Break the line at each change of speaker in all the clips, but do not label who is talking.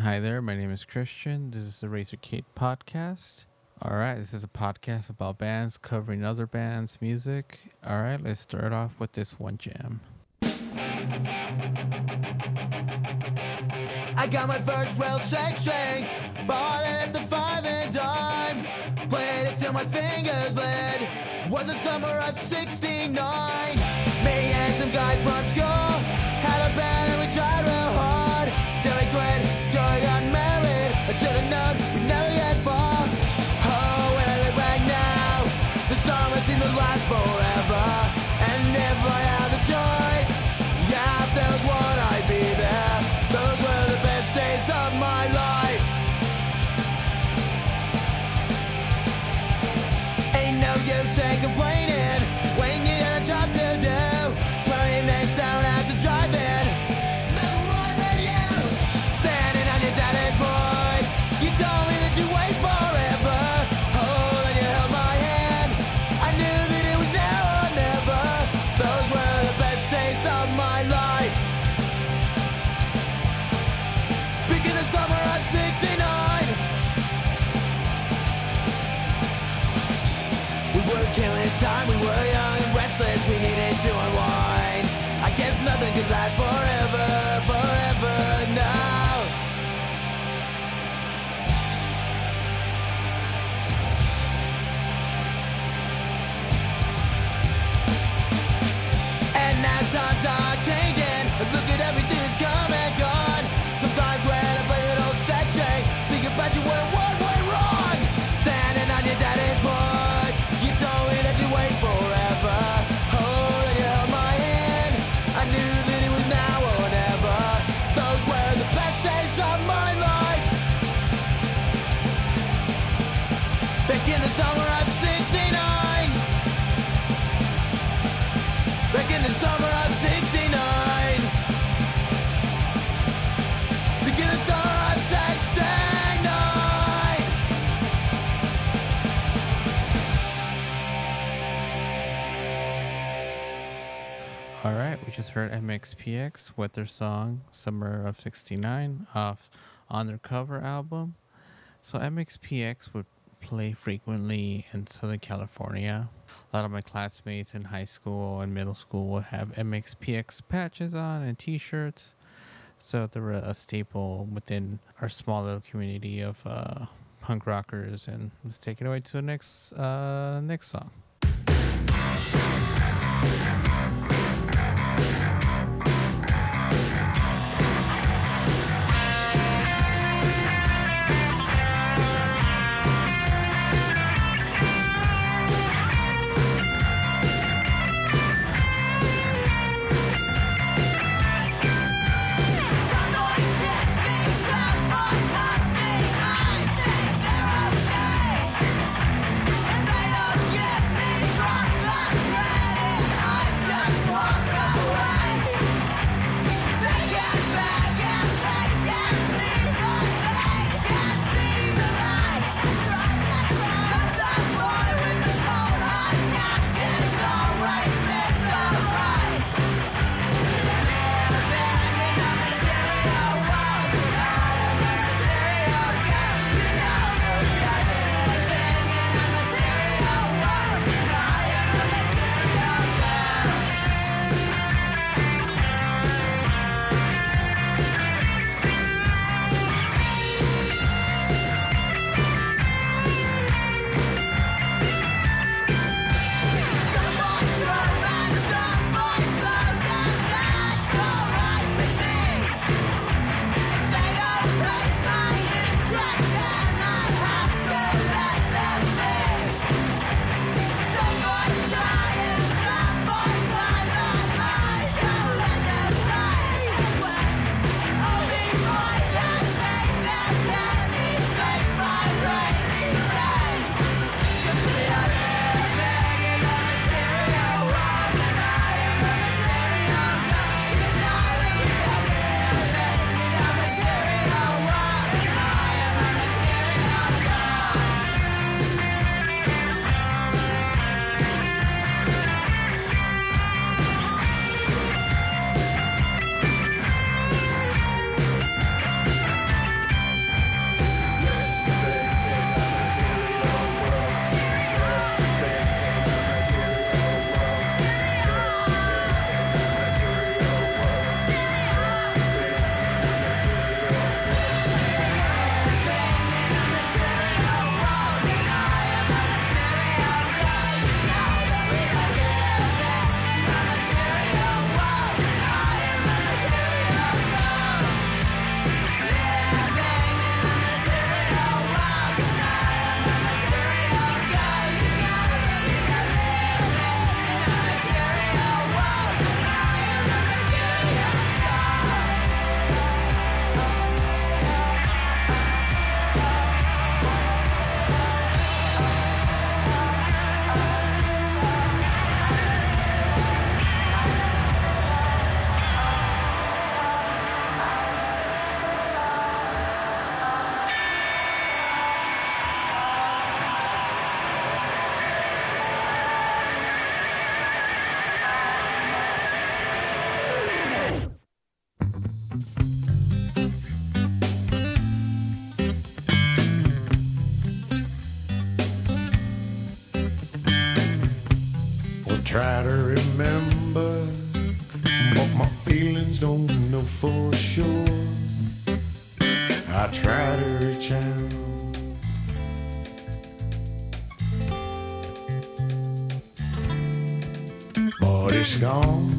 Hi there, my name is Christian. This is the Razor Cake podcast. All right, this is a podcast about bands covering other bands' music. All right, let's start off with this one jam.
I got my first real sex ring, bought it at the five and dime. Played it till my fingers bled. Was the summer of '69. Me and some guys from school had a band and we tried real hard. Till seemed restless, we needed
just heard MXPX with their song Summer of 69 off on their cover album. So MXPX would play frequently in Southern California. A lot of my classmates in high school and middle school would have MXPX patches on and t-shirts. So they were a staple within our small little community of uh, punk rockers. And let's take it away to the next uh, next song.
try to reach out. But it's gone.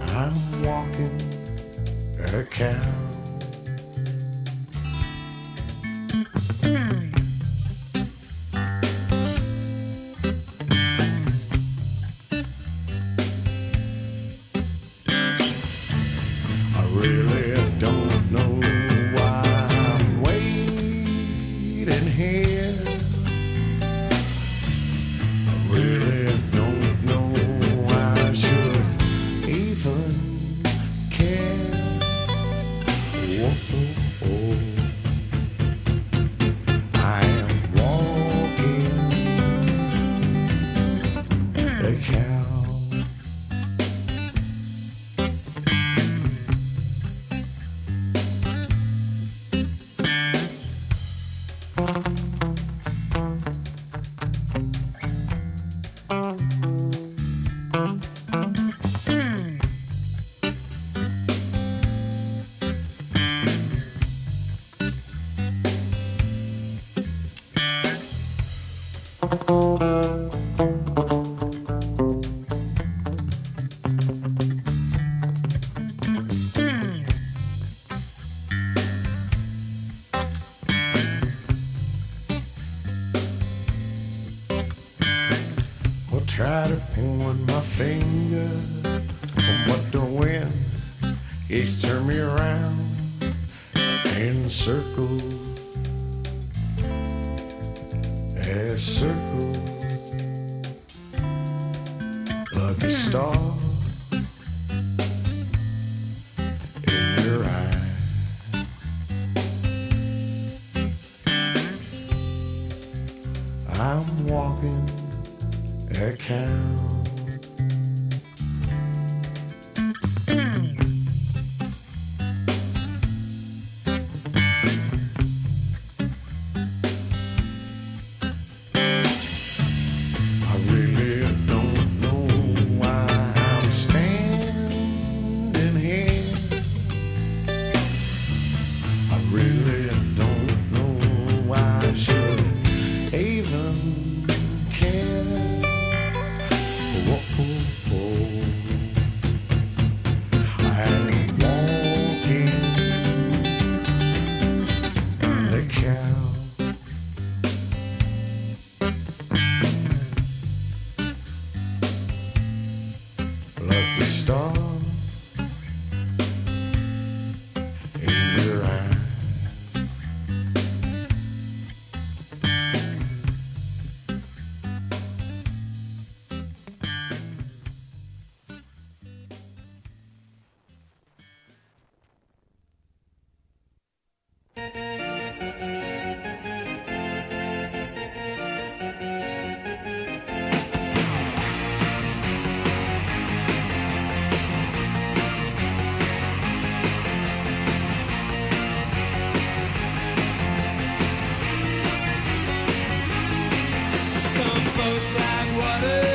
I'm walking a cow. around in circles, as circles, lucky star. flows like
water.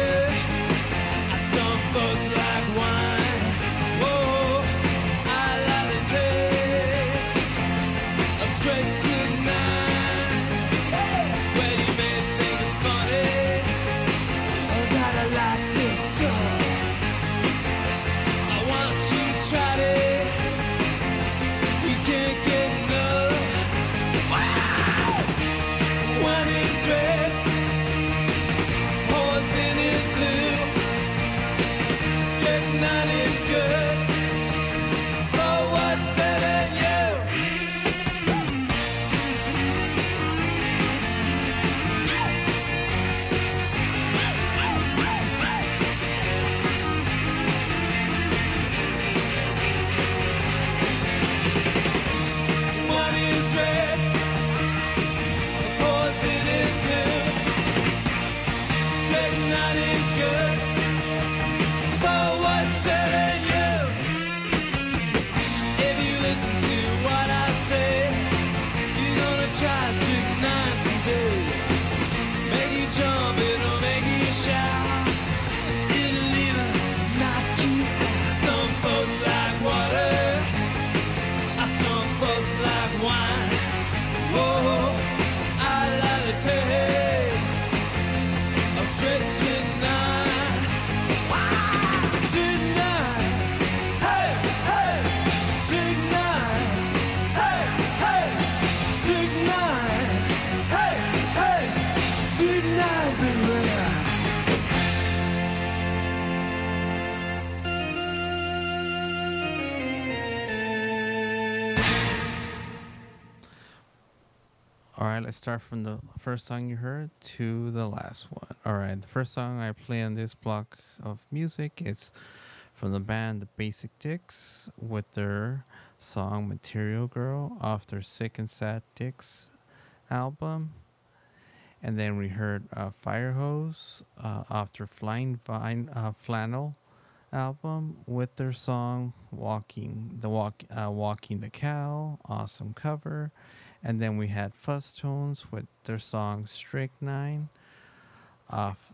Let's start from the first song you heard to the last one. All right, the first song I play on this block of music is from the band The Basic Dicks with their song Material Girl off their Sick and Sad Dicks album. And then we heard uh, Fire Hose uh, off their Flying Vine uh, Flannel album with their song Walking the Walk uh, Walking the Cow, awesome cover. And then we had Fuzz Tones with their song Strychnine off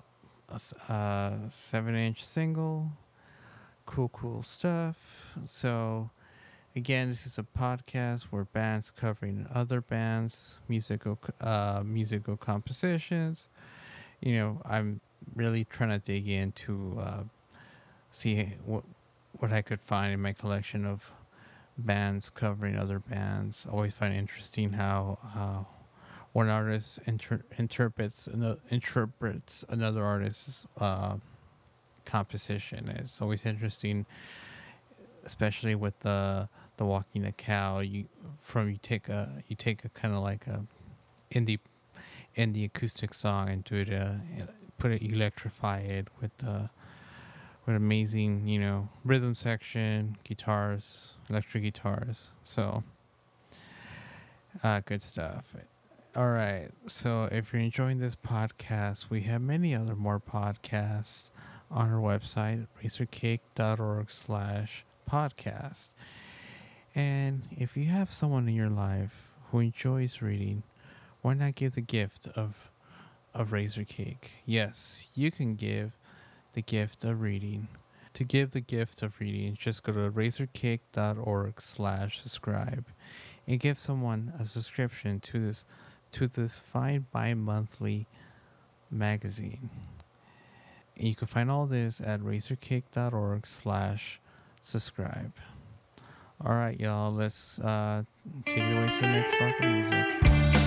a, uh, seven inch single. Cool, cool stuff. So, again, this is a podcast where bands covering other bands, musical, uh, musical compositions. You know, I'm really trying to dig into uh, see what what I could find in my collection of bands covering other bands. Always find interesting how uh, one artist inter- interprets ano- interprets another artist's uh, composition. It's always interesting, especially with the the walking the cow. You from you take a you take a kind of like a indie indie acoustic song and do it uh, put it electrify it with the with amazing, you know, rhythm section, guitars, electric guitars. So, uh, good stuff. All right. So, if you're enjoying this podcast, we have many other more podcasts on our website, razorcake.org slash podcast. And if you have someone in your life who enjoys reading, why not give the gift of of Razor Cake? Yes, you can give the gift of reading. To give the gift of reading, just go to razorcake.org slash subscribe and give someone a subscription to this to this fine bi-monthly magazine. And you can find all this at razorcake.org slash subscribe. All right, y'all, let's uh, take it away to the next block of music.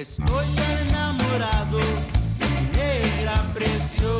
Estoy enamorado, negra preciosa.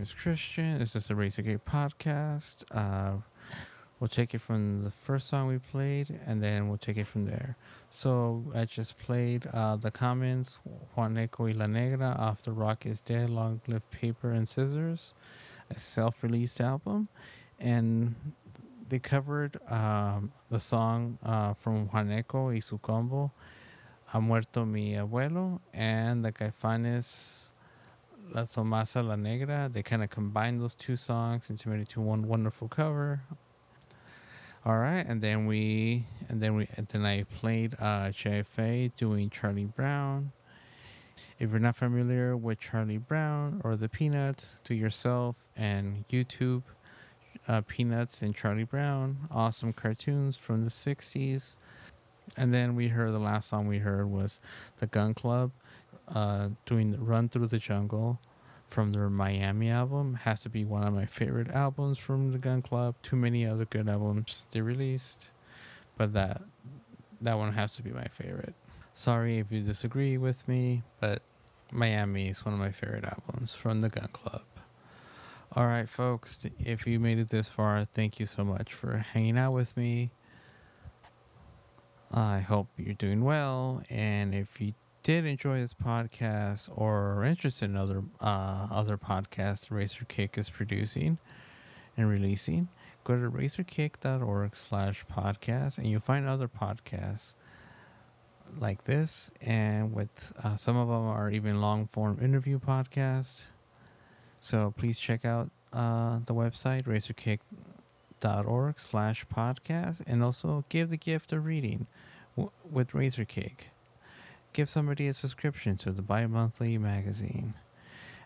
Name is Christian. This is the Razor Cake podcast. Uh, we'll take it from the first song we played, and then we'll take it from there. So I just played uh, the comments Juaneco y La Negra off the Rock is Dead, Long Live Paper and Scissors, a self-released album, and they covered um, the song uh, from Juaneco y su combo, Ha muerto mi abuelo, and the Caifanes. La Tomasa La Negra. They kind of combined those two songs into made it to one wonderful cover. All right, and then we and then we and then I played uh JFA doing Charlie Brown. If you're not familiar with Charlie Brown or the Peanuts, do yourself and YouTube uh, Peanuts and Charlie Brown, awesome cartoons from the 60s. And then we heard the last song we heard was the Gun Club uh, doing Run Through the Jungle from their Miami album. Has to be one of my favorite albums from the Gun Club. Too many other good albums they released, but that that one has to be my favorite. Sorry if you disagree with me, but Miami is one of my favorite albums from the Gun Club. All right, folks, if you made it this far, thank you so much for hanging out with me. I hope you're doing well, and if you did enjoy this podcast or are interested in other uh, other podcasts Razor Cake is producing and releasing, go to razorcake.org slash podcast and you'll find other podcasts like this and with uh, some of them are even long form interview podcasts. So please check out uh, the website razorcake.org slash podcast and also give the gift of reading w- with Razor Cake give somebody a subscription to the bi-monthly magazine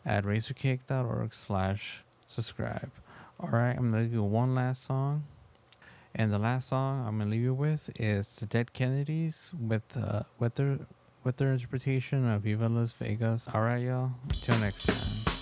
at razorcake.org slash subscribe. All right i'm gonna do one last song. And the last song i'm gonna leave you with is the dead kennedys with uh with their with their interpretation of viva las vegas. All right y'all. Until next time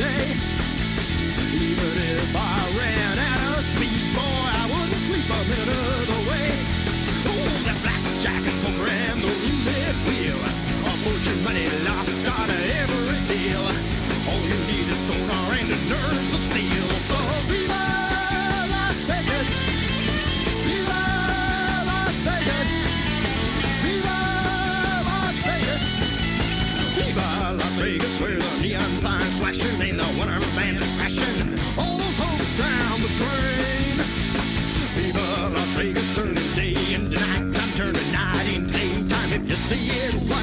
hours daytime.